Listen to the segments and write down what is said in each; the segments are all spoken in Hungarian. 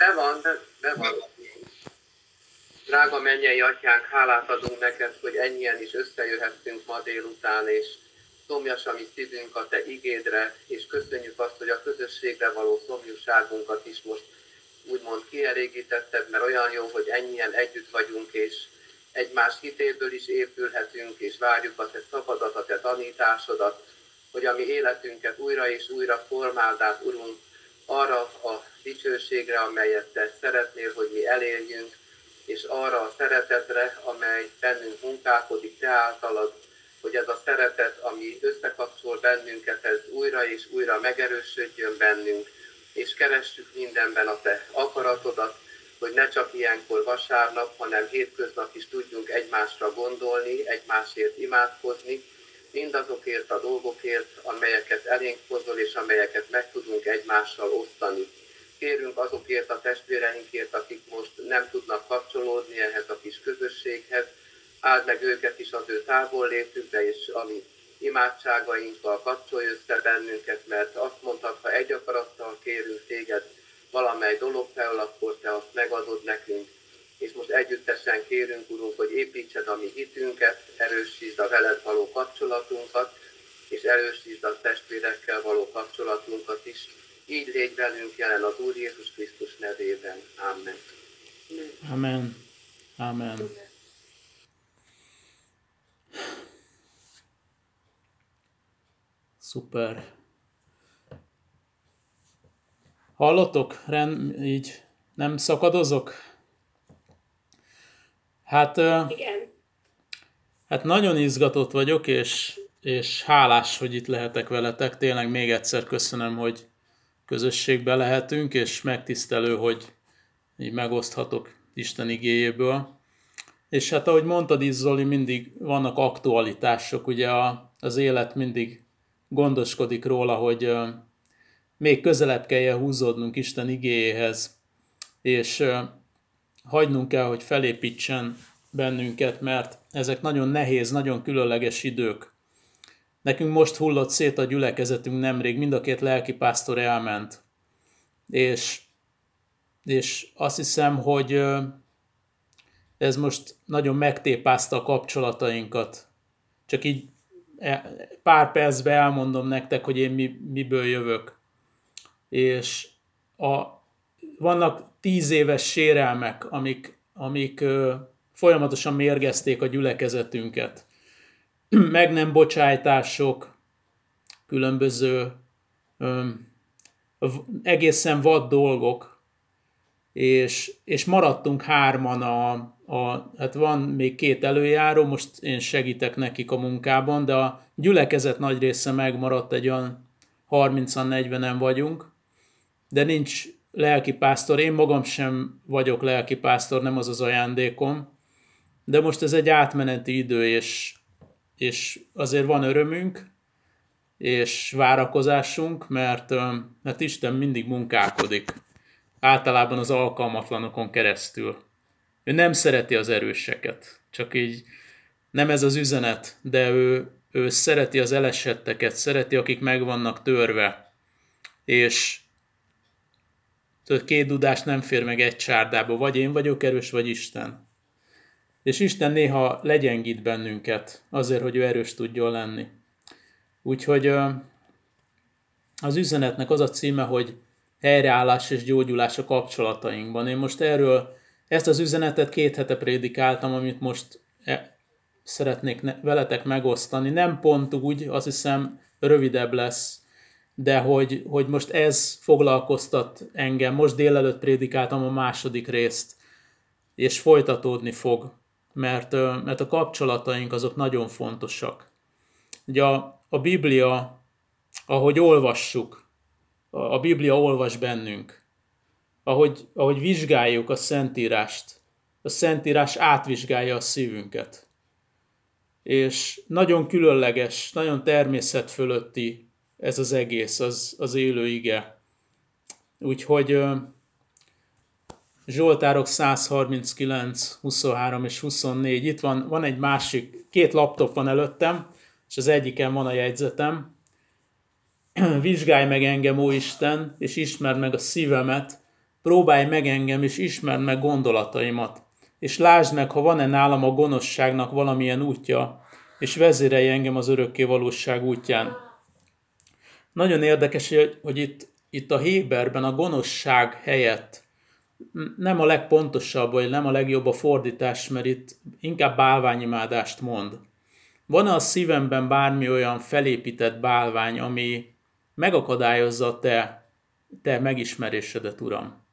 Be van, be, be van. Drága mennyei atyánk, hálát adunk neked, hogy ennyien is összejöhettünk ma délután, és szomjas a mi szívünk a te igédre, és köszönjük azt, hogy a közösségre való szomjúságunkat is most úgymond kielégítetted, mert olyan jó, hogy ennyien együtt vagyunk, és egymás hitéből is épülhetünk, és várjuk a te szabadat, a te tanításodat, hogy a mi életünket újra és újra formáld át, Urunk, arra a dicsőségre, amelyet Te szeretnél, hogy mi elérjünk, és arra a szeretetre, amely bennünk munkálkodik Te általad, hogy ez a szeretet, ami összekapcsol bennünket, ez újra és újra megerősödjön bennünk, és keressük mindenben a Te akaratodat, hogy ne csak ilyenkor vasárnap, hanem hétköznap is tudjunk egymásra gondolni, egymásért imádkozni, mindazokért a dolgokért, amelyeket elénk hozol, és amelyeket meg tudunk egymással osztani. Kérünk azokért a testvéreinkért, akik most nem tudnak kapcsolódni ehhez a kis közösséghez, áld meg őket is az ő távollétükbe, és ami imádságainkkal kapcsolj össze bennünket, mert azt mondtad, ha egy akarattal kérünk téged valamely dolog fel, akkor te azt megadod nekünk, és most együttesen kérünk, Urunk, hogy építsed a mi hitünket, erősítsd a veled való kapcsolatunkat, és erősítsd a testvérekkel való kapcsolatunkat is. Így légy velünk jelen az Úr Jézus Krisztus nevében. Amen. Amen. Amen. Szuper. Hallottok? Rend, így nem szakadozok? Hát, Igen. hát nagyon izgatott vagyok, és, és hálás, hogy itt lehetek veletek. Tényleg még egyszer köszönöm, hogy közösségbe lehetünk, és megtisztelő, hogy így megoszthatok Isten igéjéből. És hát ahogy mondtad is, Zoli, mindig vannak aktualitások, ugye a, az élet mindig gondoskodik róla, hogy még közelebb kelljen húzódnunk Isten igéjéhez, és hagynunk kell, hogy felépítsen bennünket, mert ezek nagyon nehéz, nagyon különleges idők. Nekünk most hullott szét a gyülekezetünk nemrég, mind a két lelkipásztor elment. És, és azt hiszem, hogy ez most nagyon megtépázta a kapcsolatainkat. Csak így e, pár percben elmondom nektek, hogy én mi, miből jövök. És a, vannak tíz éves sérelmek, amik, amik ö, folyamatosan mérgezték a gyülekezetünket. Meg nem bocsájtások, különböző ö, egészen vad dolgok, és, és maradtunk hárman a, a, hát van még két előjáró, most én segítek nekik a munkában, de a gyülekezet nagy része megmaradt, egy olyan 30-40-en vagyunk, de nincs lelkipásztor, én magam sem vagyok lelkipásztor, nem az az ajándékom, de most ez egy átmeneti idő, és, és azért van örömünk, és várakozásunk, mert, mert Isten mindig munkálkodik, általában az alkalmatlanokon keresztül. Ő nem szereti az erőseket, csak így nem ez az üzenet, de ő, ő szereti az elesetteket, szereti, akik meg vannak törve, és Tudod, két dudás nem fér meg egy csárdába, vagy én vagyok erős, vagy Isten. És Isten néha legyengít bennünket, azért, hogy ő erős tudjon lenni. Úgyhogy az üzenetnek az a címe, hogy helyreállás és gyógyulás a kapcsolatainkban. Én most erről ezt az üzenetet két hete prédikáltam, amit most e, szeretnék veletek megosztani. Nem pont úgy, azt hiszem rövidebb lesz, de hogy, hogy most ez foglalkoztat engem. Most délelőtt prédikáltam a második részt, és folytatódni fog, mert, mert a kapcsolataink azok nagyon fontosak. Ugye a, a Biblia, ahogy olvassuk, a Biblia olvas bennünk, ahogy, ahogy vizsgáljuk a Szentírást, a Szentírás átvizsgálja a szívünket. És nagyon különleges, nagyon természet fölötti ez az egész, az, az élő ige. Úgyhogy Zsoltárok 139, 23 és 24. Itt van, van egy másik, két laptop van előttem, és az egyiken van a jegyzetem. Vizsgálj meg engem, ó Isten, és ismerd meg a szívemet, próbálj meg engem, és ismerd meg gondolataimat, és lásd meg, ha van-e nálam a gonoszságnak valamilyen útja, és vezérelj engem az örökké valóság útján. Nagyon érdekes, hogy, hogy itt, itt a Héberben a gonoszság helyett nem a legpontosabb, vagy nem a legjobb a fordítás, mert itt inkább bálványimádást mond. Van-e a szívemben bármi olyan felépített bálvány, ami megakadályozza te, te megismerésedet, Uram?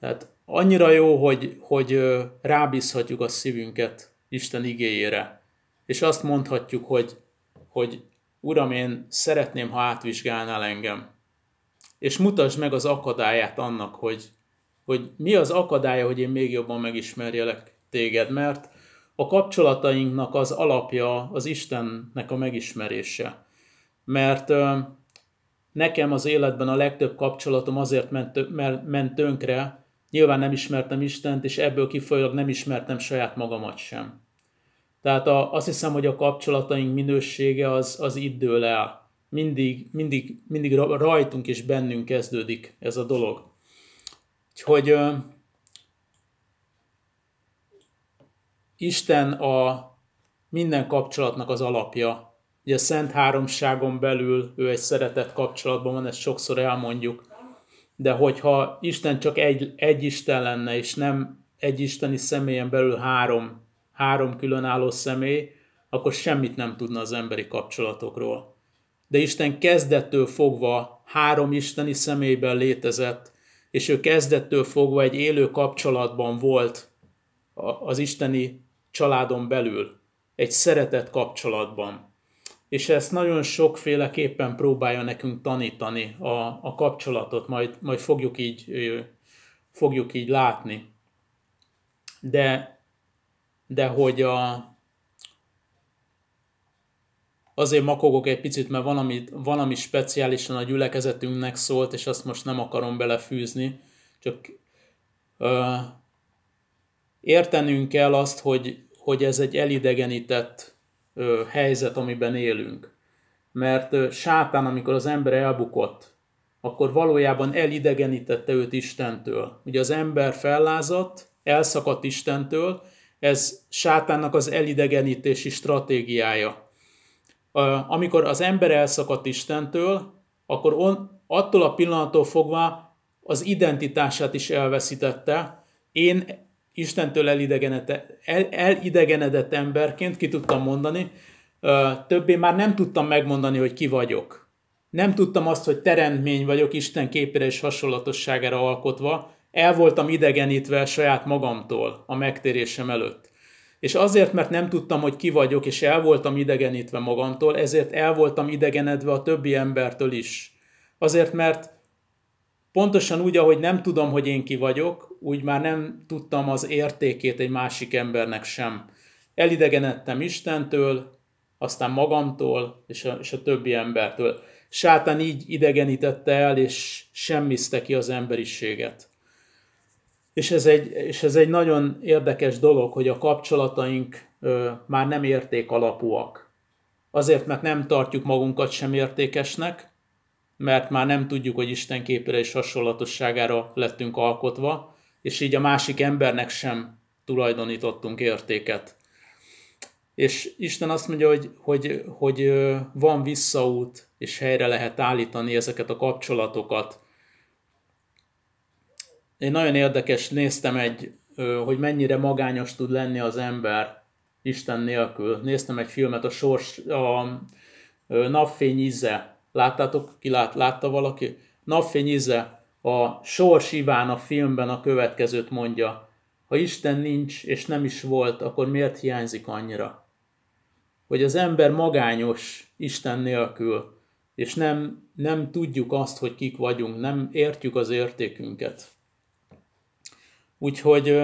Tehát annyira jó, hogy, hogy rábízhatjuk a szívünket Isten igéjére, és azt mondhatjuk, hogy, hogy Uram, én szeretném, ha átvizsgálnál engem. És mutasd meg az akadályát annak, hogy, hogy mi az akadálya, hogy én még jobban megismerjelek téged, mert a kapcsolatainknak az alapja az Istennek a megismerése. Mert nekem az életben a legtöbb kapcsolatom azért ment tönkre, nyilván nem ismertem Istent, és ebből kifolyólag nem ismertem saját magamat sem. Tehát a, azt hiszem, hogy a kapcsolataink minősége az, az itt dől el. Mindig, mindig, mindig rajtunk és bennünk kezdődik ez a dolog. Úgyhogy Isten a minden kapcsolatnak az alapja. Ugye a Szent Háromságon belül ő egy szeretett kapcsolatban van, ezt sokszor elmondjuk. De hogyha Isten csak egy, egy Isten lenne, és nem egy isteni személyen belül három, három különálló személy, akkor semmit nem tudna az emberi kapcsolatokról. De Isten kezdettől fogva három isteni személyben létezett, és ő kezdettől fogva egy élő kapcsolatban volt az isteni családon belül, egy szeretett kapcsolatban. És ezt nagyon sokféleképpen próbálja nekünk tanítani a, a kapcsolatot, majd, majd fogjuk, így, fogjuk így látni. De, de hogy a, azért makogok egy picit, mert valami, valami speciálisan a gyülekezetünknek szólt, és azt most nem akarom belefűzni, csak uh, értenünk kell azt, hogy, hogy ez egy elidegenített ö, helyzet, amiben élünk. Mert ö, sátán, amikor az ember elbukott, akkor valójában elidegenítette őt Istentől. Ugye az ember fellázadt, elszakadt Istentől, ez sátánnak az elidegenítési stratégiája. Amikor az ember elszakadt Istentől, akkor on, attól a pillanattól fogva az identitását is elveszítette. Én Istentől el, elidegenedett emberként ki tudtam mondani, többé már nem tudtam megmondani, hogy ki vagyok. Nem tudtam azt, hogy teremtmény vagyok, Isten képére és hasonlatosságára alkotva, el voltam idegenítve saját magamtól a megtérésem előtt. És azért, mert nem tudtam, hogy ki vagyok, és el voltam idegenítve magamtól, ezért el voltam idegenedve a többi embertől is. Azért, mert Pontosan úgy, ahogy nem tudom, hogy én ki vagyok, úgy már nem tudtam az értékét egy másik embernek sem. Elidegenedtem Istentől, aztán magamtól és a, és a többi embertől. Sátán így idegenítette el, és semmizte ki az emberiséget. És ez egy, és ez egy nagyon érdekes dolog, hogy a kapcsolataink ö, már nem érték alapúak. Azért, mert nem tartjuk magunkat sem értékesnek, mert már nem tudjuk, hogy Isten képére és hasonlatosságára lettünk alkotva, és így a másik embernek sem tulajdonítottunk értéket. És Isten azt mondja, hogy, hogy, hogy van visszaút, és helyre lehet állítani ezeket a kapcsolatokat. Én nagyon érdekes, néztem egy, hogy mennyire magányos tud lenni az ember Isten nélkül. Néztem egy filmet, a, sors, a napfény íze Láttátok, ki lát, látta valaki? Napfény íze, a Sors Iván a filmben a következőt mondja. Ha Isten nincs és nem is volt, akkor miért hiányzik annyira? Hogy az ember magányos Isten nélkül, és nem, nem tudjuk azt, hogy kik vagyunk, nem értjük az értékünket. Úgyhogy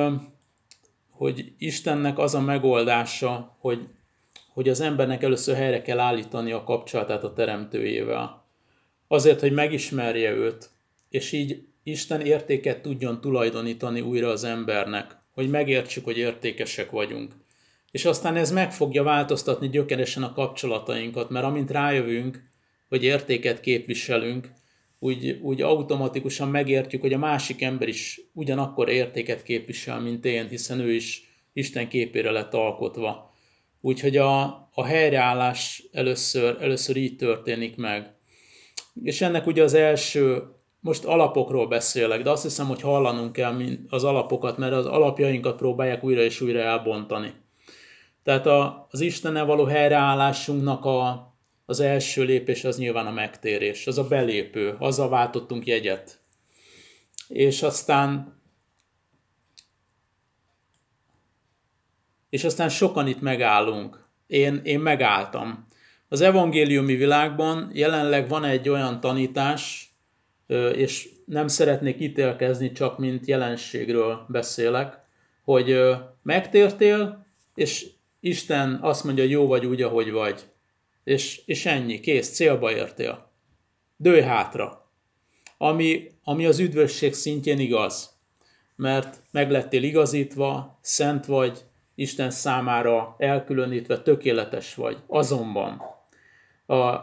hogy Istennek az a megoldása, hogy hogy az embernek először helyre kell állítani a kapcsolatát a teremtőjével. Azért, hogy megismerje őt, és így Isten értéket tudjon tulajdonítani újra az embernek, hogy megértsük, hogy értékesek vagyunk. És aztán ez meg fogja változtatni gyökeresen a kapcsolatainkat, mert amint rájövünk, hogy értéket képviselünk, úgy, úgy automatikusan megértjük, hogy a másik ember is ugyanakkor értéket képvisel, mint én, hiszen ő is Isten képére lett alkotva. Úgyhogy a, a helyreállás először, először így történik meg. És ennek ugye az első, most alapokról beszélek, de azt hiszem, hogy hallanunk kell az alapokat, mert az alapjainkat próbálják újra és újra elbontani. Tehát a, az Istennel való helyreállásunknak a, az első lépés az nyilván a megtérés, az a belépő, azzal váltottunk jegyet. És aztán és aztán sokan itt megállunk. Én, én megálltam. Az evangéliumi világban jelenleg van egy olyan tanítás, és nem szeretnék ítélkezni, csak mint jelenségről beszélek, hogy megtértél, és Isten azt mondja, jó vagy úgy, ahogy vagy. És, és ennyi, kész, célba értél. Dőj hátra. Ami, ami az üdvösség szintjén igaz. Mert meglettél igazítva, szent vagy, Isten számára elkülönítve tökéletes vagy. Azonban a,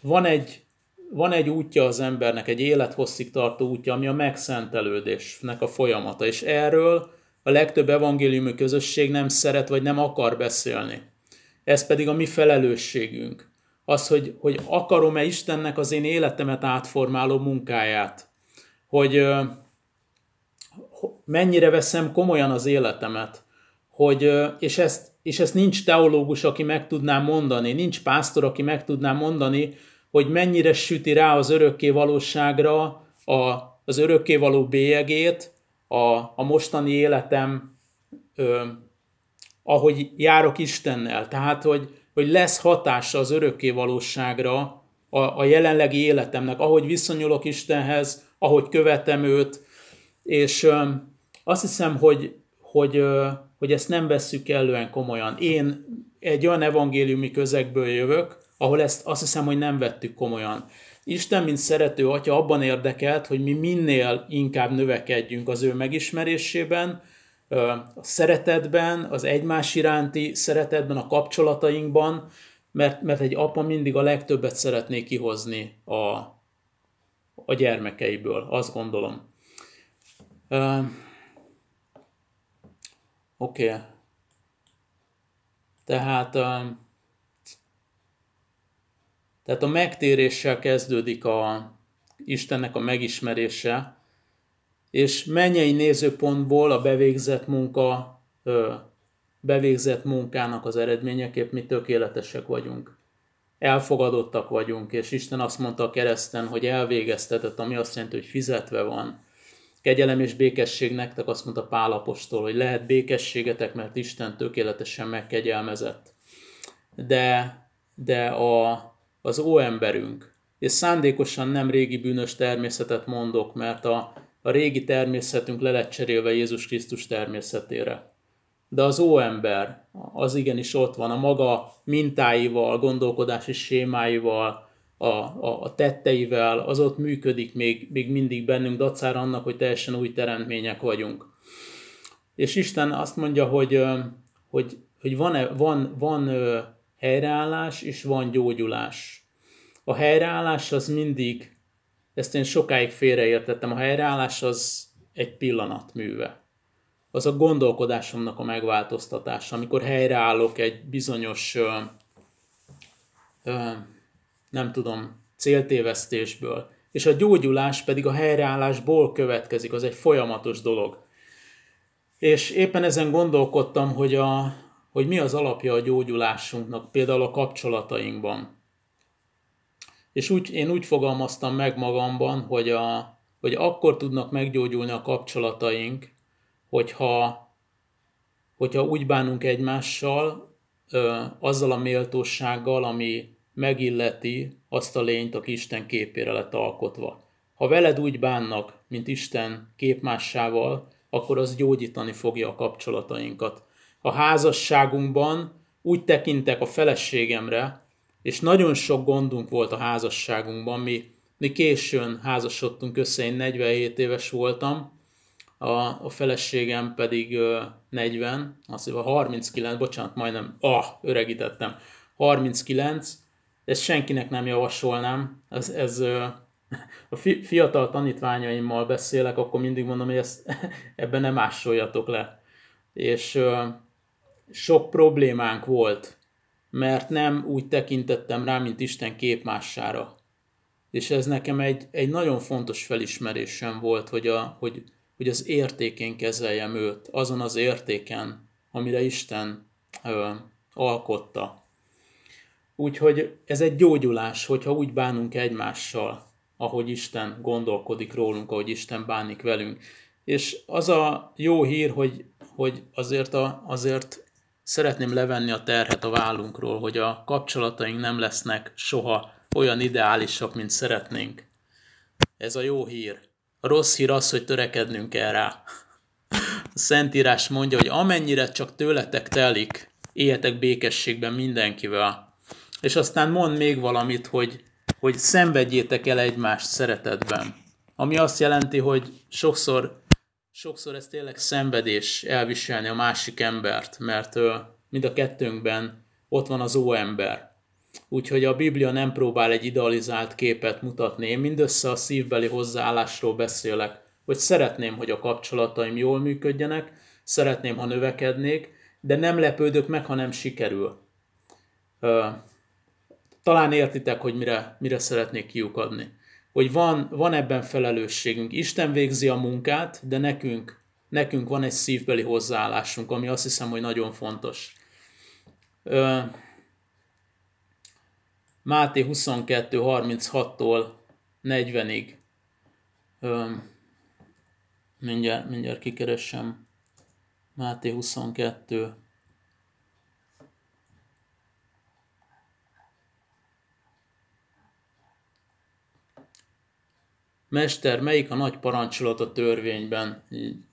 van, egy, van egy útja az embernek, egy élethosszig tartó útja, ami a megszentelődésnek a folyamata, és erről a legtöbb evangéliumi közösség nem szeret vagy nem akar beszélni. Ez pedig a mi felelősségünk. Az, hogy, hogy akarom-e Istennek az én életemet átformáló munkáját. Hogy mennyire veszem komolyan az életemet. Hogy, és, ezt, és ezt nincs teológus, aki meg tudná mondani, nincs pásztor, aki meg tudná mondani, hogy mennyire süti rá az örökké valóságra a, az örökké való bélyegét, a, a mostani életem, ahogy járok Istennel. Tehát, hogy, hogy lesz hatása az örökké valóságra a, a jelenlegi életemnek, ahogy viszonyulok Istenhez, ahogy követem őt, és ö, azt hiszem, hogy, hogy, ö, hogy ezt nem vesszük kellően komolyan. Én egy olyan evangéliumi közegből jövök, ahol ezt azt hiszem, hogy nem vettük komolyan. Isten, mint szerető atya, abban érdekelt, hogy mi minél inkább növekedjünk az ő megismerésében, a szeretetben, az egymás iránti szeretetben, a kapcsolatainkban, mert, mert egy apa mindig a legtöbbet szeretné kihozni a, a gyermekeiből, azt gondolom. Uh, Oké. Okay. Tehát tehát a megtéréssel kezdődik a Istennek a megismerése, és mennyei nézőpontból a bevégzett munka, bevégzett munkának az eredményeképp mi tökéletesek vagyunk. Elfogadottak vagyunk, és Isten azt mondta a kereszten, hogy elvégeztetett, ami azt jelenti, hogy fizetve van. Kegyelem és békesség nektek, azt mondta Pálapostól, hogy lehet békességetek, mert Isten tökéletesen megkegyelmezett. De, de a, az óemberünk. És szándékosan nem régi bűnös természetet mondok, mert a, a régi természetünk le lett cserélve Jézus Krisztus természetére. De az óember, az igenis ott van, a maga mintáival, gondolkodási sémáival, a, a, a tetteivel, az ott működik még, még mindig bennünk, dacára annak, hogy teljesen új teremtmények vagyunk. És Isten azt mondja, hogy, hogy, hogy van, van, van helyreállás és van gyógyulás. A helyreállás az mindig, ezt én sokáig félreértettem, a helyreállás az egy pillanat műve. Az a gondolkodásomnak a megváltoztatása, amikor helyreállok egy bizonyos, ö, ö, nem tudom, céltévesztésből. És a gyógyulás pedig a helyreállásból következik, az egy folyamatos dolog. És éppen ezen gondolkodtam, hogy a, hogy mi az alapja a gyógyulásunknak, például a kapcsolatainkban. És úgy, én úgy fogalmaztam meg magamban, hogy, a, hogy akkor tudnak meggyógyulni a kapcsolataink, hogyha, hogyha úgy bánunk egymással, ö, azzal a méltósággal, ami megilleti azt a lényt, aki Isten képére lett alkotva. Ha veled úgy bánnak, mint Isten képmássával, akkor az gyógyítani fogja a kapcsolatainkat a házasságunkban úgy tekintek a feleségemre, és nagyon sok gondunk volt a házasságunkban. Mi, mi későn házasodtunk össze, én 47 éves voltam, a, a feleségem pedig ö, 40, azt mondja, 39, bocsánat, majdnem, ah, öregítettem, 39, ezt senkinek nem javasolnám. Ez, ez a fiatal tanítványaimmal beszélek, akkor mindig mondom, hogy ezt, ebben nem másoljatok le. És sok problémánk volt, mert nem úgy tekintettem rá, mint Isten képmására. És ez nekem egy, egy nagyon fontos felismerésem volt, hogy, a, hogy, hogy az értékén kezeljem őt, azon az értéken, amire Isten ö, alkotta. Úgyhogy ez egy gyógyulás, hogyha úgy bánunk egymással, ahogy Isten gondolkodik rólunk, ahogy Isten bánik velünk. És az a jó hír, hogy, hogy azért, a, azért szeretném levenni a terhet a vállunkról, hogy a kapcsolataink nem lesznek soha olyan ideálisak, mint szeretnénk. Ez a jó hír. A rossz hír az, hogy törekednünk kell rá. A Szentírás mondja, hogy amennyire csak tőletek telik, éljetek békességben mindenkivel. És aztán mond még valamit, hogy, hogy szenvedjétek el egymást szeretetben. Ami azt jelenti, hogy sokszor, sokszor ez tényleg szenvedés elviselni a másik embert, mert mind a kettőnkben ott van az óember. Úgyhogy a Biblia nem próbál egy idealizált képet mutatni. Én mindössze a szívbeli hozzáállásról beszélek, hogy szeretném, hogy a kapcsolataim jól működjenek, szeretném, ha növekednék, de nem lepődök meg, ha nem sikerül. Talán értitek, hogy mire, mire szeretnék kiukadni. Hogy van, van ebben felelősségünk. Isten végzi a munkát, de nekünk, nekünk van egy szívbeli hozzáállásunk, ami azt hiszem, hogy nagyon fontos. Máté 22, 36-tól 40-ig. Mindjárt, mindjárt kikeresem. Máté 22. Mester, melyik a nagy parancsolat a törvényben?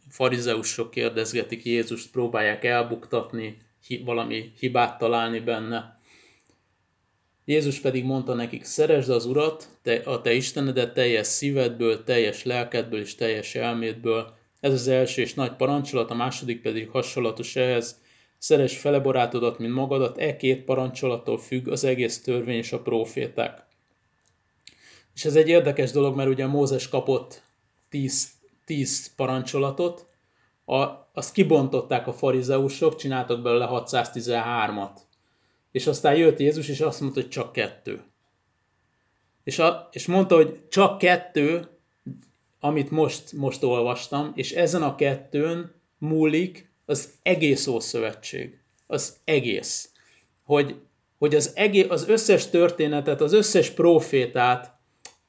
Farizeusok kérdezgetik Jézust, próbálják elbuktatni, valami hibát találni benne. Jézus pedig mondta nekik, szeresd az Urat, te, a te Istenedet teljes szívedből, teljes lelkedből és teljes elmédből. Ez az első és nagy parancsolat, a második pedig hasonlatos ehhez. Szeres fele barátodat, mint magadat, e két parancsolattól függ az egész törvény és a proféták. És ez egy érdekes dolog, mert ugye Mózes kapott tíz, tíz parancsolatot, a, azt kibontották a farizeusok, csináltak belőle 613-at. És aztán jött Jézus, és azt mondta, hogy csak kettő. És, a, és mondta, hogy csak kettő, amit most, most olvastam, és ezen a kettőn múlik az egész Ószövetség. Az egész. Hogy, hogy az, egész, az összes történetet, az összes profétát,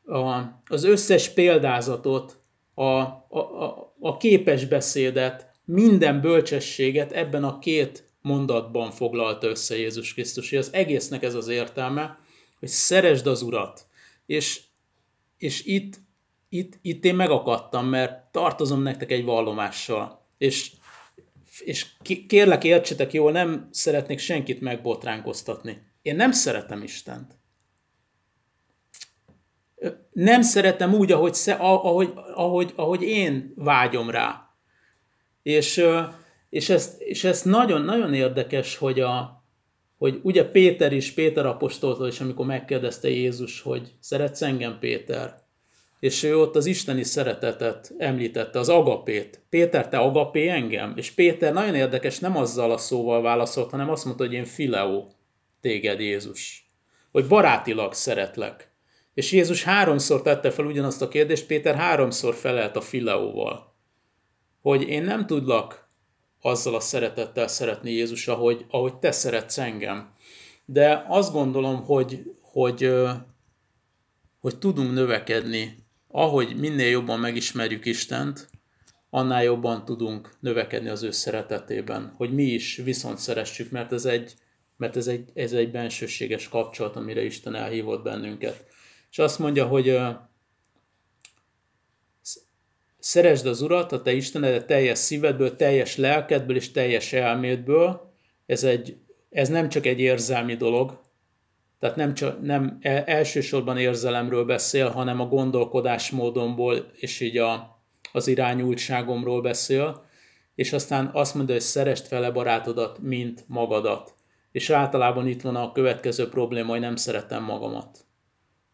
a, az összes példázatot, a, a, a, a képes beszédet, minden bölcsességet ebben a két mondatban foglalta össze Jézus Krisztus, hogy az egésznek ez az értelme, hogy szeresd az Urat. És, és itt, itt, itt én megakadtam, mert tartozom nektek egy vallomással. És, és kérlek értsetek jól, nem szeretnék senkit megbotránkoztatni. Én nem szeretem Istent. Nem szeretem úgy, ahogy, ahogy, ahogy, ahogy én vágyom rá. És és ez, és ez nagyon, nagyon érdekes, hogy, a, hogy ugye Péter is, Péter apostoltól is, amikor megkérdezte Jézus, hogy szeretsz engem, Péter? És ő ott az isteni szeretetet említette, az agapét. Péter, te agapé engem? És Péter nagyon érdekes, nem azzal a szóval válaszolt, hanem azt mondta, hogy én fileó téged, Jézus. Hogy barátilag szeretlek. És Jézus háromszor tette fel ugyanazt a kérdést, Péter háromszor felelt a fileóval. Hogy én nem tudlak azzal a szeretettel szeretni Jézus, ahogy, ahogy te szeretsz engem. De azt gondolom, hogy, hogy, hogy tudunk növekedni, ahogy minél jobban megismerjük Istent, annál jobban tudunk növekedni az ő szeretetében, hogy mi is viszont szeressük, mert ez egy, mert ez egy, ez egy bensőséges kapcsolat, amire Isten elhívott bennünket. És azt mondja, hogy Szeresd az Urat, a te Istenedet teljes szívedből, teljes lelkedből és teljes elmédből. Ez, egy, ez nem csak egy érzelmi dolog, tehát nem, csak, nem elsősorban érzelemről beszél, hanem a gondolkodásmódomból és így a, az irányultságomról beszél, és aztán azt mondja, hogy szerest fele barátodat, mint magadat. és általában itt van a következő probléma, hogy nem szeretem magamat.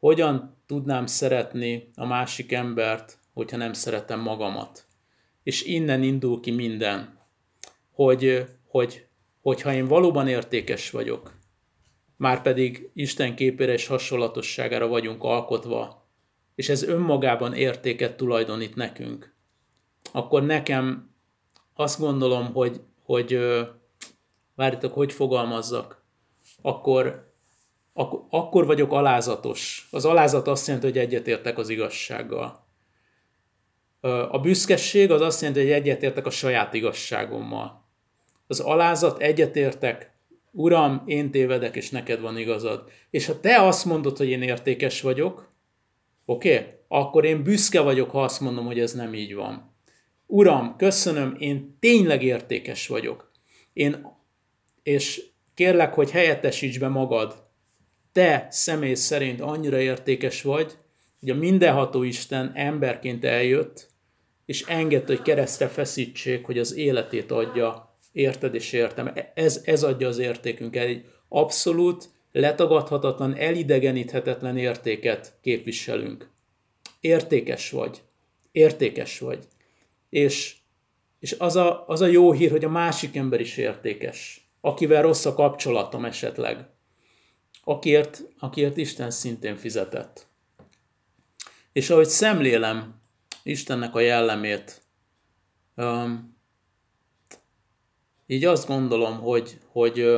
Hogyan tudnám szeretni a másik embert, hogyha nem szeretem magamat? És innen indul ki minden, hogy, hogy, hogyha én valóban értékes vagyok, már pedig Isten képére és hasonlatosságára vagyunk alkotva, és ez önmagában értéket tulajdonít nekünk, akkor nekem azt gondolom, hogy, hogy várjátok, hogy fogalmazzak, akkor, ak- akkor vagyok alázatos. Az alázat azt jelenti, hogy egyetértek az igazsággal. A büszkeség az azt jelenti, hogy egyetértek a saját igazságommal. Az alázat egyetértek, Uram, én tévedek, és neked van igazad. És ha te azt mondod, hogy én értékes vagyok, oké, okay? akkor én büszke vagyok, ha azt mondom, hogy ez nem így van. Uram, köszönöm, én tényleg értékes vagyok. Én, és kérlek, hogy helyettesíts be magad. Te személy szerint annyira értékes vagy, hogy a mindenható Isten emberként eljött, és engedte, hogy keresztre feszítsék, hogy az életét adja, érted és értem. Ez, ez adja az értékünk. Egy abszolút, letagadhatatlan, elidegeníthetetlen értéket képviselünk. Értékes vagy. Értékes vagy. És, és az, a, az a jó hír, hogy a másik ember is értékes, akivel rossz a kapcsolatom esetleg, akiért, akiért Isten szintén fizetett. És ahogy szemlélem Istennek a jellemét, um, így azt gondolom, hogy, hogy,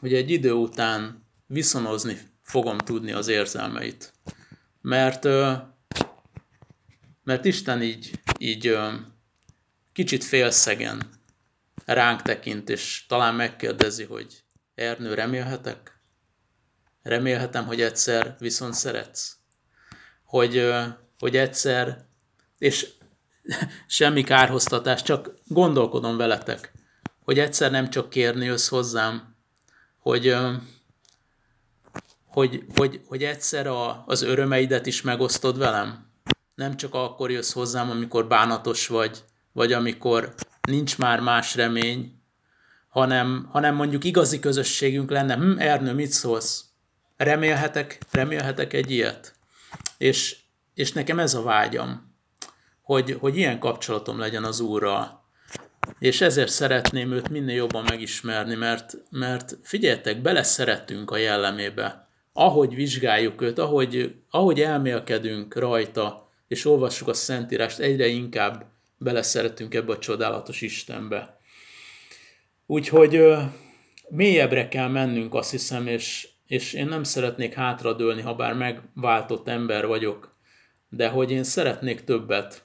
hogy egy idő után viszonozni fogom tudni az érzelmeit. Mert, mert Isten így, így kicsit félszegen ránk tekint, és talán megkérdezi, hogy Ernő, remélhetek? Remélhetem, hogy egyszer viszont szeretsz. Hogy, hogy egyszer, és semmi kárhoztatás, csak gondolkodom veletek, hogy egyszer nem csak kérni jössz hozzám, hogy, hogy, hogy, hogy egyszer a, az örömeidet is megosztod velem. Nem csak akkor jössz hozzám, amikor bánatos vagy, vagy amikor nincs már más remény, hanem, hanem mondjuk igazi közösségünk lenne. Hm, Ernő, mit szólsz? Remélhetek, remélhetek egy ilyet? És, és nekem ez a vágyam, hogy, hogy ilyen kapcsolatom legyen az Úrral. És ezért szeretném őt minél jobban megismerni, mert, mert figyeljetek, beleszerettünk a jellemébe. Ahogy vizsgáljuk őt, ahogy, ahogy elmélkedünk rajta, és olvassuk a Szentírást, egyre inkább beleszeretünk ebbe a csodálatos Istenbe. Úgyhogy ö, mélyebbre kell mennünk, azt hiszem, és, és én nem szeretnék hátradőlni, ha bár megváltott ember vagyok, de hogy én szeretnék többet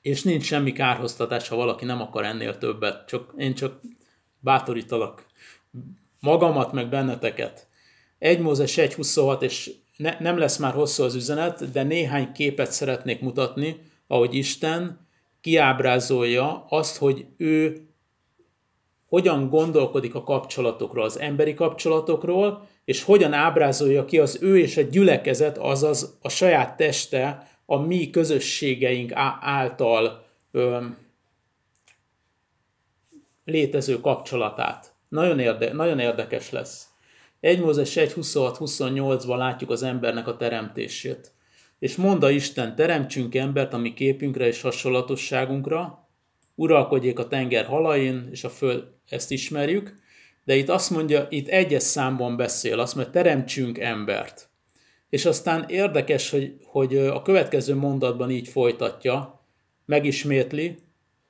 és nincs semmi kárhoztatás, ha valaki nem akar ennél többet. Csak, én csak bátorítalak magamat, meg benneteket. 1 Mózes 1.26, és ne, nem lesz már hosszú az üzenet, de néhány képet szeretnék mutatni, ahogy Isten kiábrázolja azt, hogy ő hogyan gondolkodik a kapcsolatokról, az emberi kapcsolatokról, és hogyan ábrázolja ki az ő és a gyülekezet, azaz a saját teste, a mi közösségeink által ö, létező kapcsolatát. Nagyon, érde, nagyon érdekes lesz. 1 Mózes 1, 26-28-ban látjuk az embernek a teremtését. És mondta Isten, teremtsünk embert a mi képünkre és hasonlatosságunkra, uralkodjék a tenger halain, és a föld, ezt ismerjük, de itt azt mondja, itt egyes számban beszél, azt mondja, teremtsünk embert. És aztán érdekes, hogy, hogy a következő mondatban így folytatja, megismétli,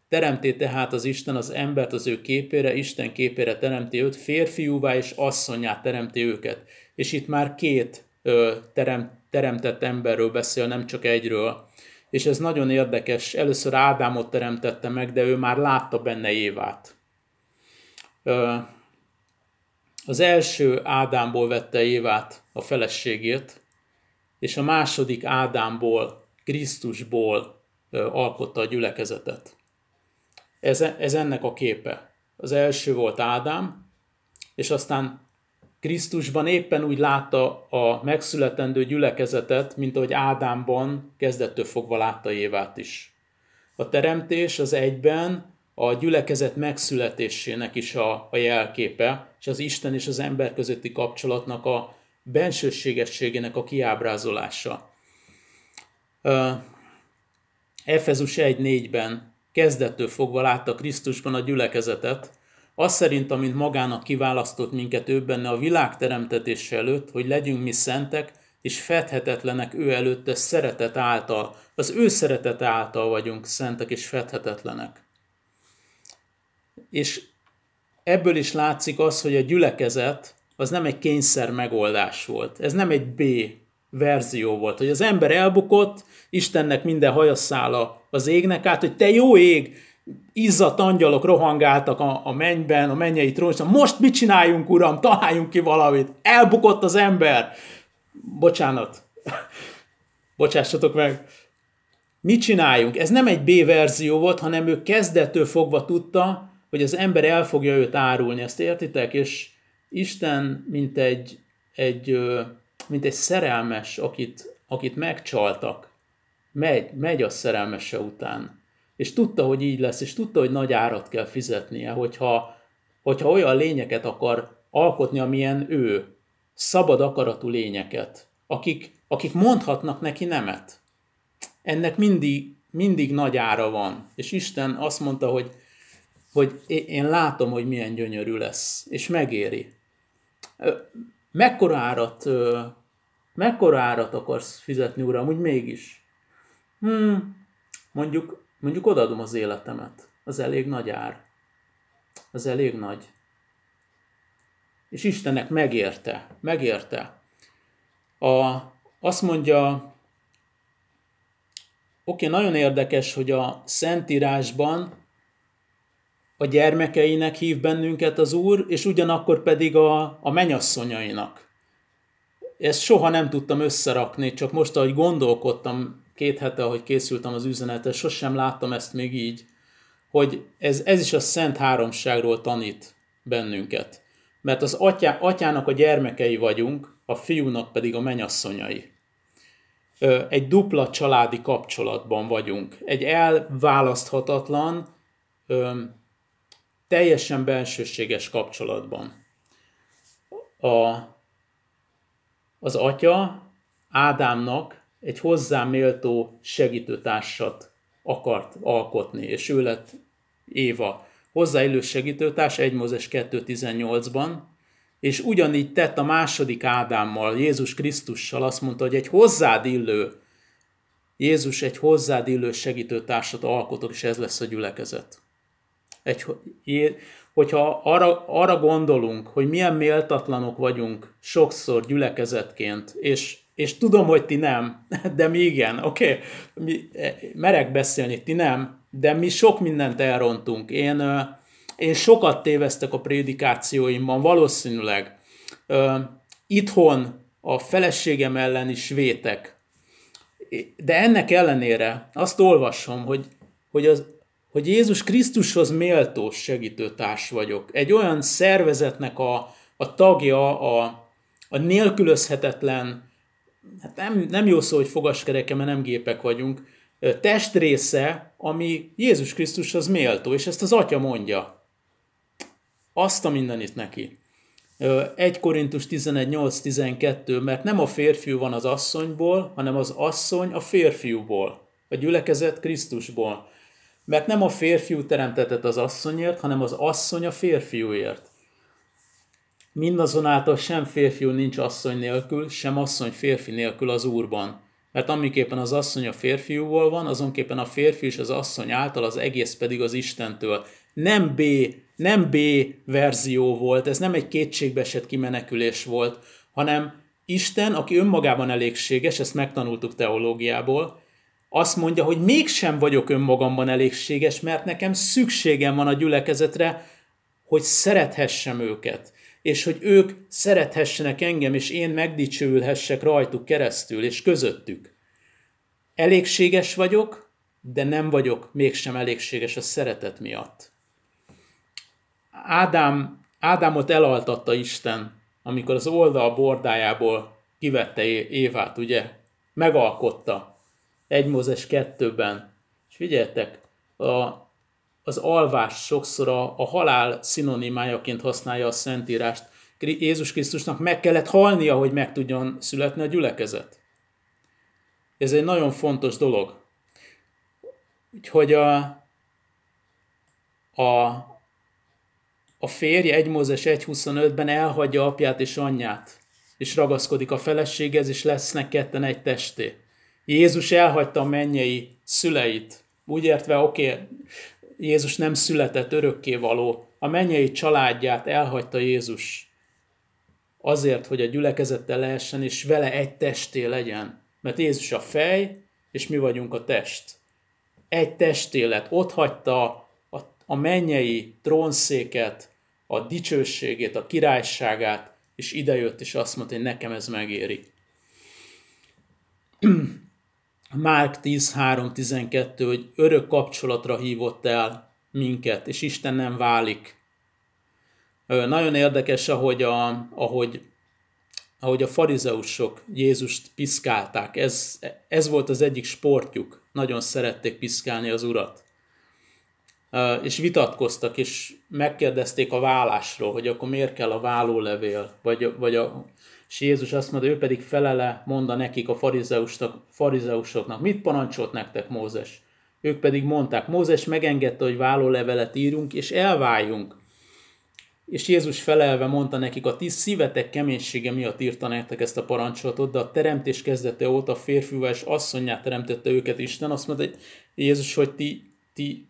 teremté tehát az Isten az embert az ő képére, Isten képére teremti őt, férfiúvá és asszonyát teremti őket. És itt már két ö, terem, teremtett emberről beszél, nem csak egyről. És ez nagyon érdekes. Először Ádámot teremtette meg, de ő már látta benne Évát. Az első Ádámból vette Évát a feleségét, és a második Ádámból, Krisztusból alkotta a gyülekezetet. Ez, ez ennek a képe. Az első volt Ádám, és aztán Krisztusban éppen úgy látta a megszületendő gyülekezetet, mint ahogy Ádámban kezdettől fogva látta Évát is. A teremtés az egyben a gyülekezet megszületésének is a, a jelképe, és az Isten és az ember közötti kapcsolatnak a bensőségességének a kiábrázolása. Efezus 1.4-ben kezdettől fogva látta Krisztusban a gyülekezetet, az szerint, amint magának kiválasztott minket ő benne a világ teremtetése előtt, hogy legyünk mi szentek, és fedhetetlenek ő előtte szeretet által. Az ő szeretet által vagyunk szentek és fedhetetlenek. És ebből is látszik az, hogy a gyülekezet az nem egy kényszer megoldás volt. Ez nem egy B verzió volt, hogy az ember elbukott, Istennek minden hajaszála az égnek át, hogy te jó ég, izzadt angyalok rohangáltak a, a mennyben, a mennyei trónusban, most mit csináljunk, uram, találjunk ki valamit, elbukott az ember. Bocsánat, bocsássatok meg. Mit csináljunk? Ez nem egy B verzió volt, hanem ő kezdettől fogva tudta, hogy az ember el fogja őt árulni, ezt értitek? És Isten, mint egy, egy, mint egy szerelmes, akit, akit megcsaltak, megy, megy a szerelmese után. És tudta, hogy így lesz, és tudta, hogy nagy árat kell fizetnie, hogyha, hogyha olyan lényeket akar alkotni, amilyen ő, szabad akaratú lényeket, akik, akik mondhatnak neki nemet. Ennek mindig, mindig nagy ára van. És Isten azt mondta, hogy, hogy én látom, hogy milyen gyönyörű lesz, és megéri. Mekkora árat, mekkora árat akarsz fizetni, uram, úgy mégis? Hmm, mondjuk, mondjuk odaadom az életemet. Az elég nagy ár. Az elég nagy. És Istennek megérte, megérte. A, azt mondja, oké, nagyon érdekes, hogy a Szentírásban a gyermekeinek hív bennünket az Úr, és ugyanakkor pedig a, a menyasszonyainak. Ezt soha nem tudtam összerakni, csak most, ahogy gondolkodtam két hete, ahogy készültem az üzenetet, sosem láttam ezt még így, hogy ez, ez is a Szent Háromságról tanít bennünket. Mert az atyá, atyának a gyermekei vagyunk, a fiúnak pedig a menyasszonyai. Egy dupla családi kapcsolatban vagyunk. Egy elválaszthatatlan, teljesen bensőséges kapcsolatban. A, az atya Ádámnak egy hozzá méltó segítőtársat akart alkotni, és ő lett Éva. Hozzáillő segítőtárs 1 Mózes 2.18-ban, és ugyanígy tett a második Ádámmal, Jézus Krisztussal, azt mondta, hogy egy hozzád illő, Jézus egy hozzád illő segítőtársat alkotok, és ez lesz a gyülekezet. Egy, hogyha arra, arra gondolunk, hogy milyen méltatlanok vagyunk sokszor gyülekezetként, és és tudom, hogy ti nem, de mi igen, oké, okay. merek beszélni, ti nem, de mi sok mindent elrontunk. Én, én sokat téveztek a prédikációimban, valószínűleg. Itthon a feleségem ellen is vétek. De ennek ellenére azt olvasom, hogy, hogy, az, hogy Jézus Krisztushoz méltó segítőtárs vagyok. Egy olyan szervezetnek a, a tagja, a, a nélkülözhetetlen, hát nem, nem jó szó, hogy fogaskereke, mert nem gépek vagyunk, testrésze, ami Jézus Krisztushoz méltó, és ezt az atya mondja. Azt a mindenit neki. 1 Korintus 11.8-12, mert nem a férfiú van az asszonyból, hanem az asszony a férfiúból, a gyülekezet Krisztusból. Mert nem a férfiú teremtetett az asszonyért, hanem az asszony a férfiúért. Mindazonáltal sem férfiú nincs asszony nélkül, sem asszony férfi nélkül az Úrban. Mert amiképpen az asszony a férfiúból van, azonképpen a férfi és az asszony által, az egész pedig az Istentől. Nem B, nem B verzió volt, ez nem egy kétségbeesett kimenekülés volt, hanem Isten, aki önmagában elégséges, ezt megtanultuk teológiából, azt mondja, hogy mégsem vagyok önmagamban elégséges, mert nekem szükségem van a gyülekezetre, hogy szerethessem őket és hogy ők szerethessenek engem, és én megdicsőülhessek rajtuk keresztül, és közöttük. Elégséges vagyok, de nem vagyok mégsem elégséges a szeretet miatt. Ádám, Ádámot elaltatta Isten, amikor az oldal bordájából kivette Évát, ugye? Megalkotta. Egy Mózes kettőben. És figyeljetek, a, az alvás sokszor a, a halál szinonimájaként használja a Szentírást. Jézus Krisztusnak meg kellett halnia, hogy meg tudjon születni a gyülekezet. Ez egy nagyon fontos dolog. Úgyhogy a, a, a férj 1 Mózes 1.25-ben elhagyja apját és anyját, és ragaszkodik a feleséghez, és lesznek ketten egy testé. Jézus elhagyta a mennyei szüleit. Úgy értve, oké, okay, Jézus nem született örökkévaló. A mennyei családját elhagyta Jézus azért, hogy a gyülekezettel lehessen, és vele egy testé legyen. Mert Jézus a fej, és mi vagyunk a test. Egy testélet. Ott hagyta a, a mennyei trónszéket, a dicsőségét, a királyságát, és idejött, és azt mondta, hogy nekem ez megéri. Márk 10.3.12, hogy örök kapcsolatra hívott el minket, és Isten nem válik. Nagyon érdekes, ahogy a, ahogy, ahogy a farizeusok Jézust piszkálták. Ez, ez volt az egyik sportjuk. Nagyon szerették piszkálni az urat. És vitatkoztak, és megkérdezték a vállásról, hogy akkor miért kell a vállólevél, vagy, vagy a, és Jézus azt mondja, ő pedig felele mondta nekik a farizeusoknak, mit parancsolt nektek Mózes? Ők pedig mondták, Mózes megengedte, hogy vállólevelet írjunk, és elváljunk. És Jézus felelve mondta nekik, a ti szívetek keménysége miatt írta nektek ezt a parancsolatot, de a teremtés kezdete óta férfival és asszonyát teremtette őket Isten. Azt mondta hogy Jézus, hogy ti, ti,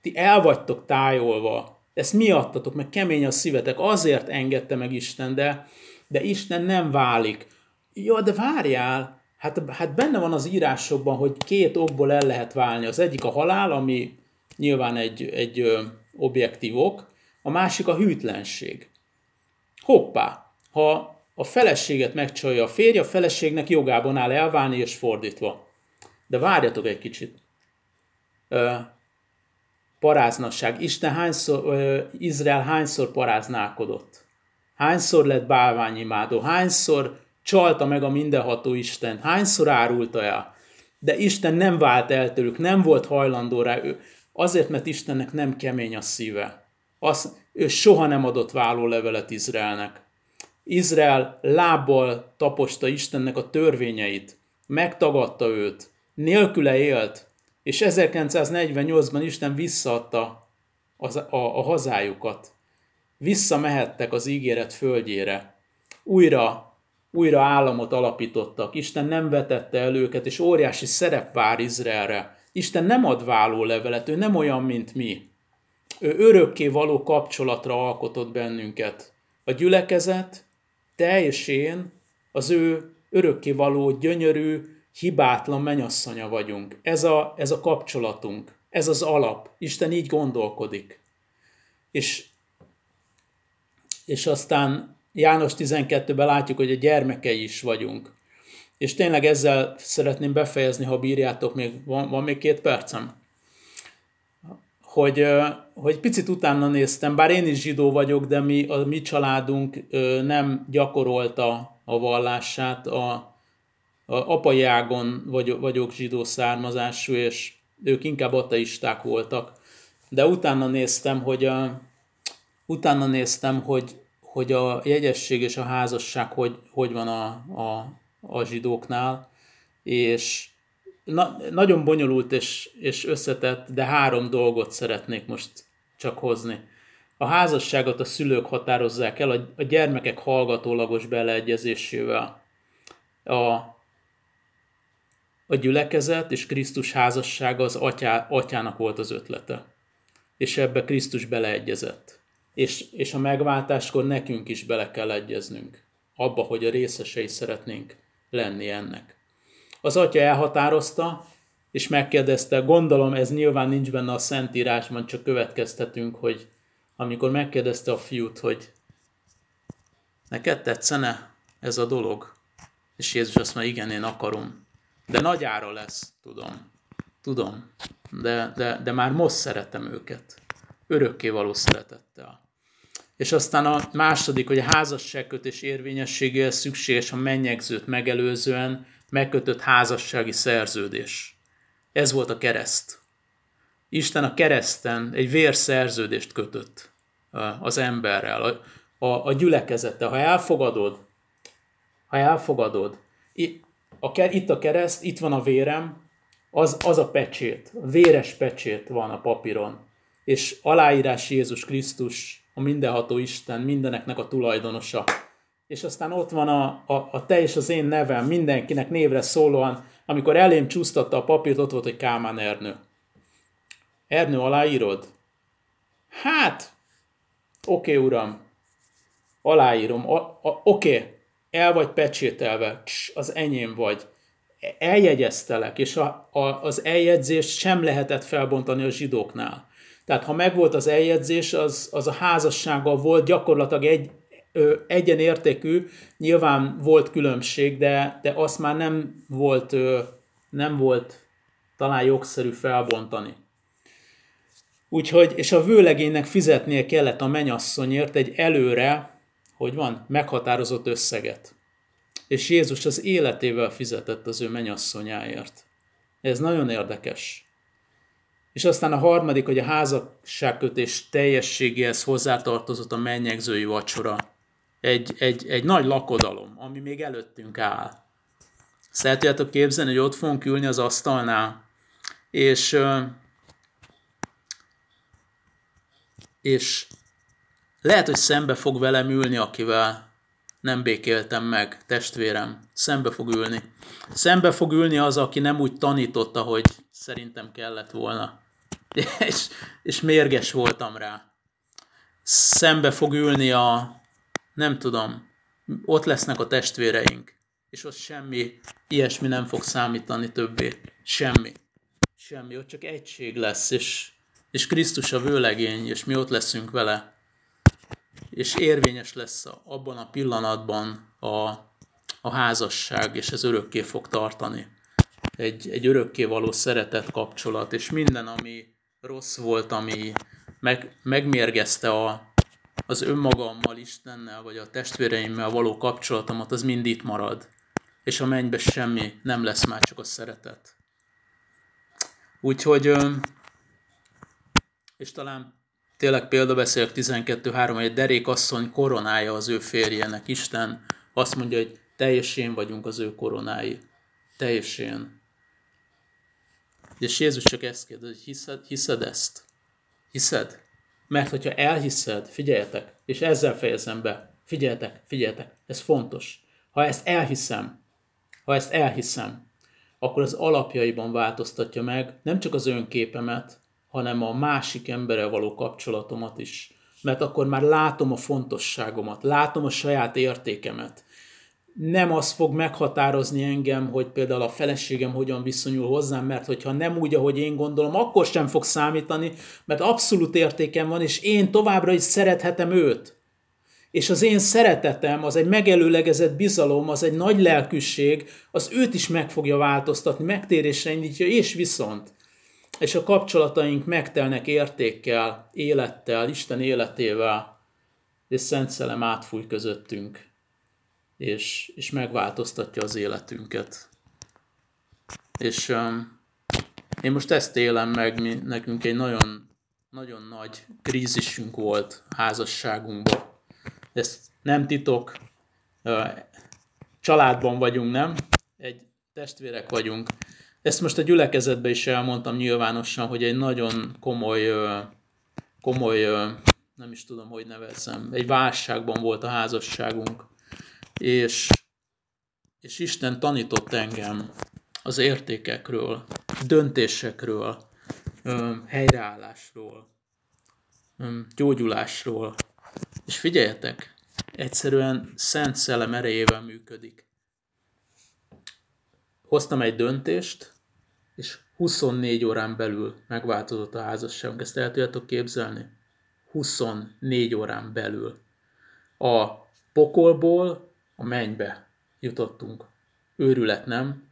ti el tájolva. Ezt miattatok, meg kemény a szívetek. Azért engedte meg Isten, de de Isten nem válik. Jó, de várjál, hát, hát benne van az írásokban, hogy két okból el lehet válni. Az egyik a halál, ami nyilván egy, egy ö, objektív ok, a másik a hűtlenség. Hoppá, ha a feleséget megcsalja a férj, a feleségnek jogában áll elválni, és fordítva. De várjatok egy kicsit. Ö, paráznasság. Isten hányszor, ö, Izrael hányszor paráználkodott? Hányszor lett bálványimádó? Hányszor csalta meg a mindenható Isten? Hányszor árulta el? De Isten nem vált el tőlük, nem volt hajlandó rá. Ő, azért, mert Istennek nem kemény a szíve. Az, ő soha nem adott vállólevelet Izraelnek. Izrael lábbal taposta Istennek a törvényeit, megtagadta őt, nélküle élt, és 1948-ban Isten visszaadta az, a, a hazájukat visszamehettek az ígéret földjére. Újra, újra államot alapítottak. Isten nem vetette el őket, és óriási szerep vár Izraelre. Isten nem ad váló levelet, ő nem olyan, mint mi. Ő örökké való kapcsolatra alkotott bennünket. A gyülekezet, te és én, az ő örökké való, gyönyörű, hibátlan menyasszonya vagyunk. Ez a, ez a kapcsolatunk, ez az alap. Isten így gondolkodik. És és aztán János 12-ben látjuk, hogy a gyermekei is vagyunk. És tényleg ezzel szeretném befejezni, ha bírjátok, még van, van még két percem. Hogy, hogy picit utána néztem, bár én is zsidó vagyok, de mi, a mi családunk nem gyakorolta a vallását. A, a apai ágon vagyok, vagyok zsidó származású, és ők inkább ateisták voltak. De utána néztem, hogy a, utána néztem, hogy, hogy a jegyesség és a házasság hogy, hogy van a, a, a zsidóknál, és na, nagyon bonyolult és, és összetett, de három dolgot szeretnék most csak hozni. A házasságot a szülők határozzák el a, a gyermekek hallgatólagos beleegyezésével. A, a gyülekezet és Krisztus házassága az atyá, atyának volt az ötlete. És ebbe Krisztus beleegyezett és, és a megváltáskor nekünk is bele kell egyeznünk abba, hogy a részesei szeretnénk lenni ennek. Az atya elhatározta, és megkérdezte, gondolom ez nyilván nincs benne a Szentírásban, csak következtetünk, hogy amikor megkérdezte a fiút, hogy neked tetszene ez a dolog? És Jézus azt mondja, igen, én akarom. De nagy ára lesz, tudom. Tudom. De, de, de már most szeretem őket. Örökké való szeretettel. És aztán a második, hogy a házasságkötés érvényességéhez szükséges a mennyegzőt megelőzően megkötött házassági szerződés. Ez volt a kereszt. Isten a kereszten egy vérszerződést kötött az emberrel, a, a, a gyülekezete. Ha elfogadod, ha elfogadod, a, itt a kereszt, itt van a vérem, az, az a pecsét, a véres pecsét van a papíron, és aláírás Jézus Krisztus, a mindenható Isten, mindeneknek a tulajdonosa. És aztán ott van a, a, a te és az én nevem, mindenkinek névre szólóan, amikor elém csúsztatta a papírt, ott volt egy Kálmán Ernő. Ernő, aláírod? Hát, oké, okay, uram, aláírom, oké, okay, el vagy pecsételve, az enyém vagy, eljegyeztelek, és a, a, az eljegyzést sem lehetett felbontani a zsidóknál. Tehát ha megvolt az eljegyzés, az, az a házassággal volt gyakorlatilag egy, ö, egyenértékű, nyilván volt különbség, de, de azt már nem volt, ö, nem volt talán jogszerű felbontani. Úgyhogy, és a vőlegénynek fizetnie kellett a menyasszonyért egy előre, hogy van, meghatározott összeget. És Jézus az életével fizetett az ő menyasszonyáért. Ez nagyon érdekes. És aztán a harmadik, hogy a házasságkötés teljességéhez hozzátartozott a mennyegzői vacsora. Egy, egy, egy nagy lakodalom, ami még előttünk áll. Szeretjátok képzelni, hogy ott fogunk ülni az asztalnál, és, és lehet, hogy szembe fog velem ülni, akivel nem békéltem meg, testvérem. Szembe fog ülni. Szembe fog ülni az, aki nem úgy tanította, hogy szerintem kellett volna. És, és mérges voltam rá. Szembe fog ülni a, nem tudom, ott lesznek a testvéreink, és ott semmi, ilyesmi nem fog számítani többé. Semmi. Semmi, ott csak egység lesz, és, és Krisztus a vőlegény, és mi ott leszünk vele és érvényes lesz abban a pillanatban a, a házasság, és ez örökké fog tartani. Egy, egy örökké való szeretet kapcsolat, és minden, ami rossz volt, ami meg, megmérgezte a, az önmagammal, Istennel, vagy a testvéreimmel való kapcsolatomat, az mind itt marad. És a mennybe semmi nem lesz már, csak a szeretet. Úgyhogy, és talán tényleg példabeszélek 12.3, hogy egy derékasszony koronája az ő férjének. Isten azt mondja, hogy teljesén vagyunk az ő koronái. Teljesén. És Jézus csak ezt kérdez, hogy hiszed, hiszed ezt? Hiszed? Mert hogyha elhiszed, figyeljetek, és ezzel fejezem be, figyeljetek, figyeljetek, ez fontos. Ha ezt elhiszem, ha ezt elhiszem, akkor az alapjaiban változtatja meg nem csak az önképemet, hanem a másik emberrel való kapcsolatomat is. Mert akkor már látom a fontosságomat, látom a saját értékemet. Nem az fog meghatározni engem, hogy például a feleségem hogyan viszonyul hozzám, mert hogyha nem úgy, ahogy én gondolom, akkor sem fog számítani, mert abszolút értékem van, és én továbbra is szerethetem őt. És az én szeretetem, az egy megelőlegezett bizalom, az egy nagy lelkűség, az őt is meg fogja változtatni, megtérésre indítja, és viszont és a kapcsolataink megtelnek értékkel, élettel, Isten életével, és Szent Szelem átfúj közöttünk, és, és megváltoztatja az életünket. És um, én most ezt élem meg, mi, nekünk egy nagyon, nagyon nagy krízisünk volt házasságunkban. Ez nem titok, családban vagyunk, nem? Egy testvérek vagyunk, ezt most a gyülekezetben is elmondtam nyilvánosan, hogy egy nagyon komoly, komoly, nem is tudom, hogy nevezzem, egy válságban volt a házasságunk, és, és Isten tanított engem az értékekről, döntésekről, helyreállásról, gyógyulásról. És figyeljetek, egyszerűen Szent Szellem erejével működik. Hoztam egy döntést, és 24 órán belül megváltozott a házasságunk. Ezt el tudjátok képzelni? 24 órán belül. A pokolból a mennybe jutottunk. Őrület, nem?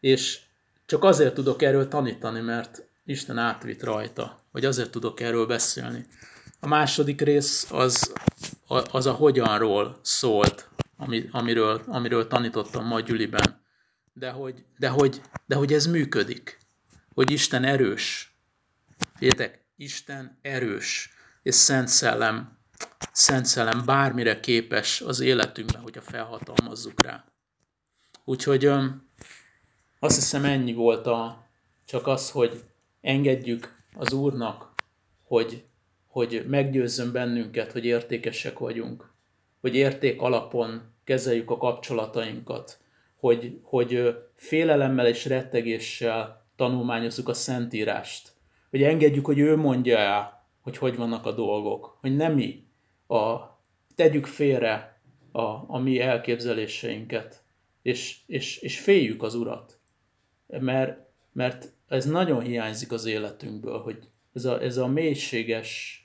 És csak azért tudok erről tanítani, mert Isten átvitt rajta, vagy azért tudok erről beszélni. A második rész az, az a hogyanról szólt, amiről, amiről tanítottam ma Gyüliben de hogy, de hogy, de hogy ez működik, hogy Isten erős, Figyeljetek, Isten erős, és Szent Szellem, Szent Szellem bármire képes az életünkben, hogyha felhatalmazzuk rá. Úgyhogy azt hiszem ennyi volt a, csak az, hogy engedjük az Úrnak, hogy, hogy meggyőzzön bennünket, hogy értékesek vagyunk, hogy érték alapon kezeljük a kapcsolatainkat, hogy, hogy félelemmel és rettegéssel tanulmányozzuk a Szentírást, hogy engedjük, hogy ő mondja el, hogy hogy vannak a dolgok, hogy nem mi, a, tegyük félre a, a mi elképzeléseinket, és, és, és féljük az Urat. Mert, mert ez nagyon hiányzik az életünkből, hogy ez a, ez a mélységes,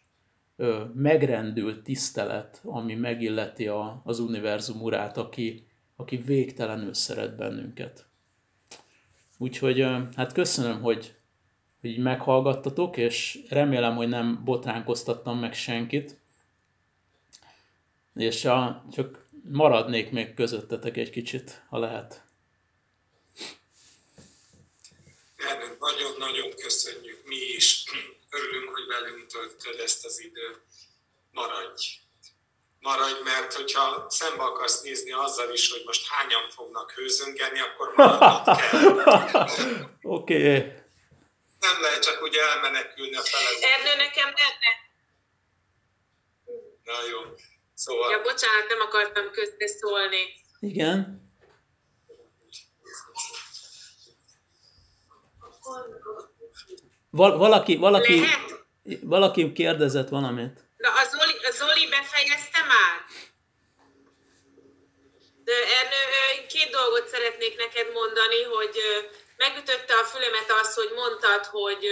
ö, megrendült tisztelet, ami megilleti a, az univerzum urát, aki, aki végtelenül szeret bennünket. Úgyhogy hát köszönöm, hogy, hogy meghallgattatok, és remélem, hogy nem botránkoztattam meg senkit. És a, csak maradnék még közöttetek egy kicsit, ha lehet. nagyon-nagyon köszönjük mi is. Örülünk, hogy velünk töltöd ezt az időt. Maradj! Maradj, mert hogyha szembe akarsz nézni azzal is, hogy most hányan fognak hőzöngeni, akkor maradnod kell. Oké. Okay. Nem lehet csak úgy elmenekülni a feladat. Ernő, nekem lenne. Na jó. Szóval... Ja, bocsánat, nem akartam szólni. Igen. Val- valaki, valaki, Lehet? valaki kérdezett valamit. De a Zoli, a Zoli befejezte már? De Ernő, két dolgot szeretnék neked mondani, hogy megütötte a fülemet az, hogy mondtad, hogy,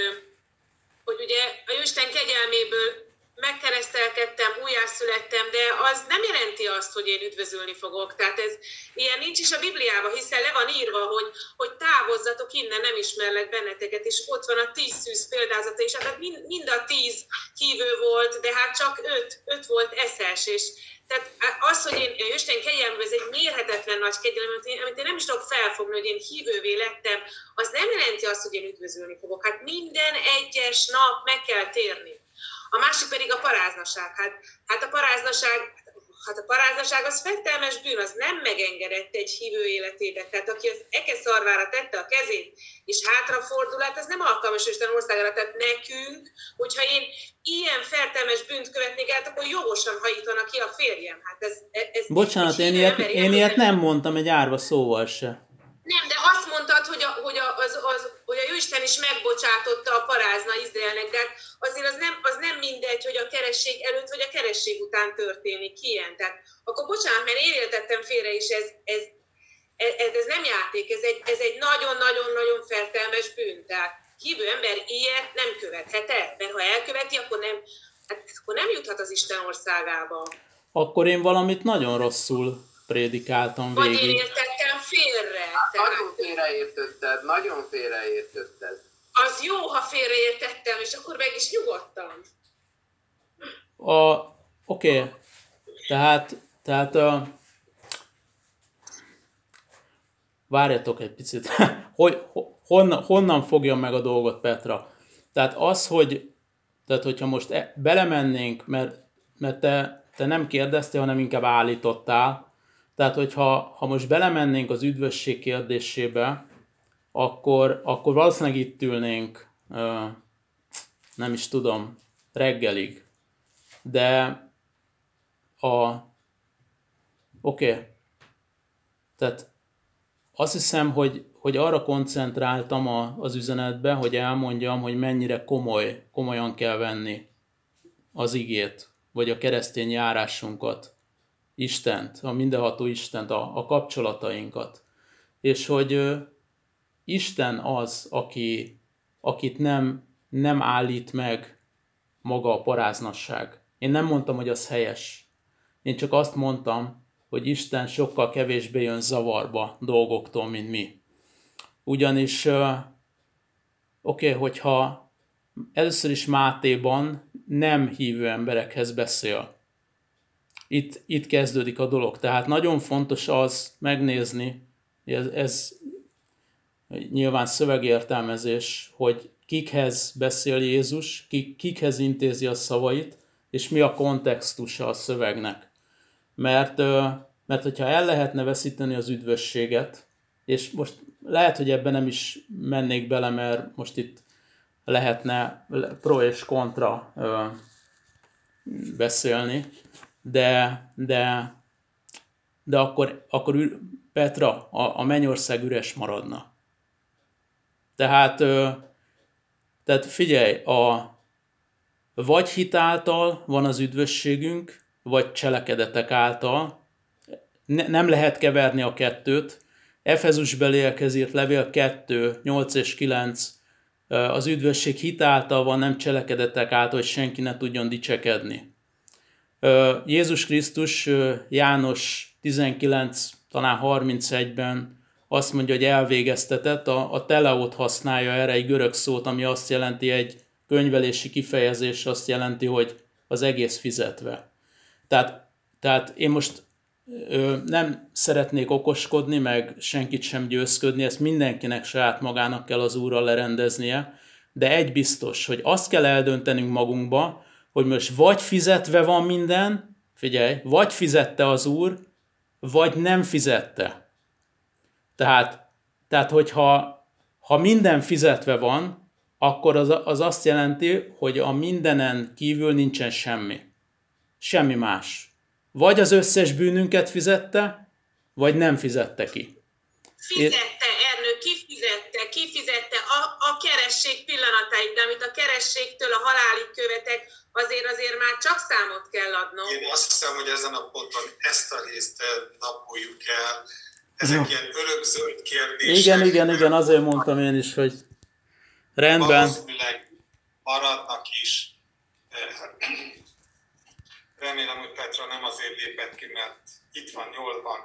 hogy ugye a Isten kegyelméből megkeresztelkedtem, újjászülettem, de az nem jelenti azt, hogy én üdvözölni fogok. Tehát ez ilyen nincs is a Bibliában, hiszen le van írva, hogy, hogy távozzatok innen, nem ismerlek benneteket, és ott van a tíz szűz példázata, és hát mind, mind a tíz hívő volt, de hát csak öt, öt volt eszes, és tehát az, hogy én Isten kegyelmű, ez egy mérhetetlen nagy kegyelem, amit én nem is tudok felfogni, hogy én hívővé lettem, az nem jelenti azt, hogy én üdvözölni fogok. Hát minden egyes nap meg kell térni. A másik pedig a paráznaság. Hát, hát a paráznaság, hát a paráznaság az fettelmes bűn, az nem megengedett egy hívő életébe. Tehát aki az eke szarvára tette a kezét, és hátrafordul, hát ez nem alkalmas Isten országára. Tehát nekünk, hogyha én ilyen fertelmes bűnt követnék el, akkor jogosan hajítanak ki a férjem. Hát ez, ez Bocsánat, én ilyet, én ilyet nem mondtam egy árva szóval se. Nem, de azt mondtad, hogy a, hogy a, az, az, hogy a Jóisten is megbocsátotta a parázna Izraelnek, de hát azért az nem, az nem mindegy, hogy a keresség előtt vagy a keresség után történik ilyen. Tehát akkor bocsánat, mert én értettem félre is, ez, ez, ez, ez nem játék, ez egy, ez egy nagyon-nagyon-nagyon fertelmes bűn. Tehát hívő ember ilyet nem követhet el, mert ha elköveti, akkor nem, hát, akkor nem juthat az Isten országába. Akkor én valamit nagyon rosszul prédikáltam végig. Vagy én értettem félre. Hát, nagyon félreértetted, nagyon félreértetted. Az jó, ha félreértettem, és akkor meg is nyugodtam. A, oké, okay. tehát, tehát a, várjatok egy picit, hogy, honnan, honnan fogja meg a dolgot Petra? Tehát az, hogy tehát hogyha most e, belemennénk, mert, mert te, te nem kérdeztél, hanem inkább állítottál, tehát, hogyha ha most belemennénk az üdvösség kérdésébe, akkor, akkor valószínűleg itt ülnénk, nem is tudom, reggelig. De a... Oké. Okay. Tehát azt hiszem, hogy, hogy arra koncentráltam a, az üzenetbe, hogy elmondjam, hogy mennyire komoly, komolyan kell venni az igét, vagy a keresztény járásunkat. Istent, a mindenható Istent, a, a kapcsolatainkat. És hogy ö, Isten az, aki, akit nem, nem állít meg maga a paráznasság. Én nem mondtam, hogy az helyes. Én csak azt mondtam, hogy Isten sokkal kevésbé jön zavarba dolgoktól, mint mi. Ugyanis, oké, okay, hogyha először is Mátéban nem hívő emberekhez beszél, itt, itt kezdődik a dolog. Tehát nagyon fontos az megnézni, ez, ez nyilván szövegértelmezés, hogy kikhez beszél Jézus, kik, kikhez intézi a szavait, és mi a kontextusa a szövegnek. Mert, mert hogyha el lehetne veszíteni az üdvösséget, és most lehet, hogy ebben nem is mennék bele, mert most itt lehetne pro és kontra beszélni, de, de, de akkor, akkor Petra, a, a mennyország üres maradna. Tehát, tehát figyelj, a, vagy hitáltal van az üdvösségünk, vagy cselekedetek által. Ne, nem lehet keverni a kettőt. Efezus beliekhez írt levél 2, 8 és 9 az üdvösség hitáltal van, nem cselekedetek által, hogy senki ne tudjon dicsekedni. Jézus Krisztus János 19, talán 31-ben azt mondja, hogy elvégeztetett, a, a teleót használja erre egy görög szót, ami azt jelenti, egy könyvelési kifejezés azt jelenti, hogy az egész fizetve. Tehát, tehát én most ö, nem szeretnék okoskodni, meg senkit sem győzködni, ezt mindenkinek saját magának kell az úrral lerendeznie, de egy biztos, hogy azt kell eldöntenünk magunkba, hogy most vagy fizetve van minden, figyelj, vagy fizette az úr, vagy nem fizette. Tehát, tehát hogyha ha minden fizetve van, akkor az, az azt jelenti, hogy a mindenen kívül nincsen semmi. Semmi más. Vagy az összes bűnünket fizette, vagy nem fizette ki. Fizette, Ernő, ki fizette, ki fizette a, a keresség pillanatáig, de amit a kerességtől a halálig követek, azért azért már csak számot kell adnom. Én azt hiszem, hogy ezen a ponton ezt a részt napoljuk el. Ezek Jó. ilyen örökzöld kérdések. Igen, igen, igen, azért mondtam én is, hogy rendben. Valószínűleg maradnak is. Remélem, hogy Petra nem azért lépett ki, mert itt van, jól van,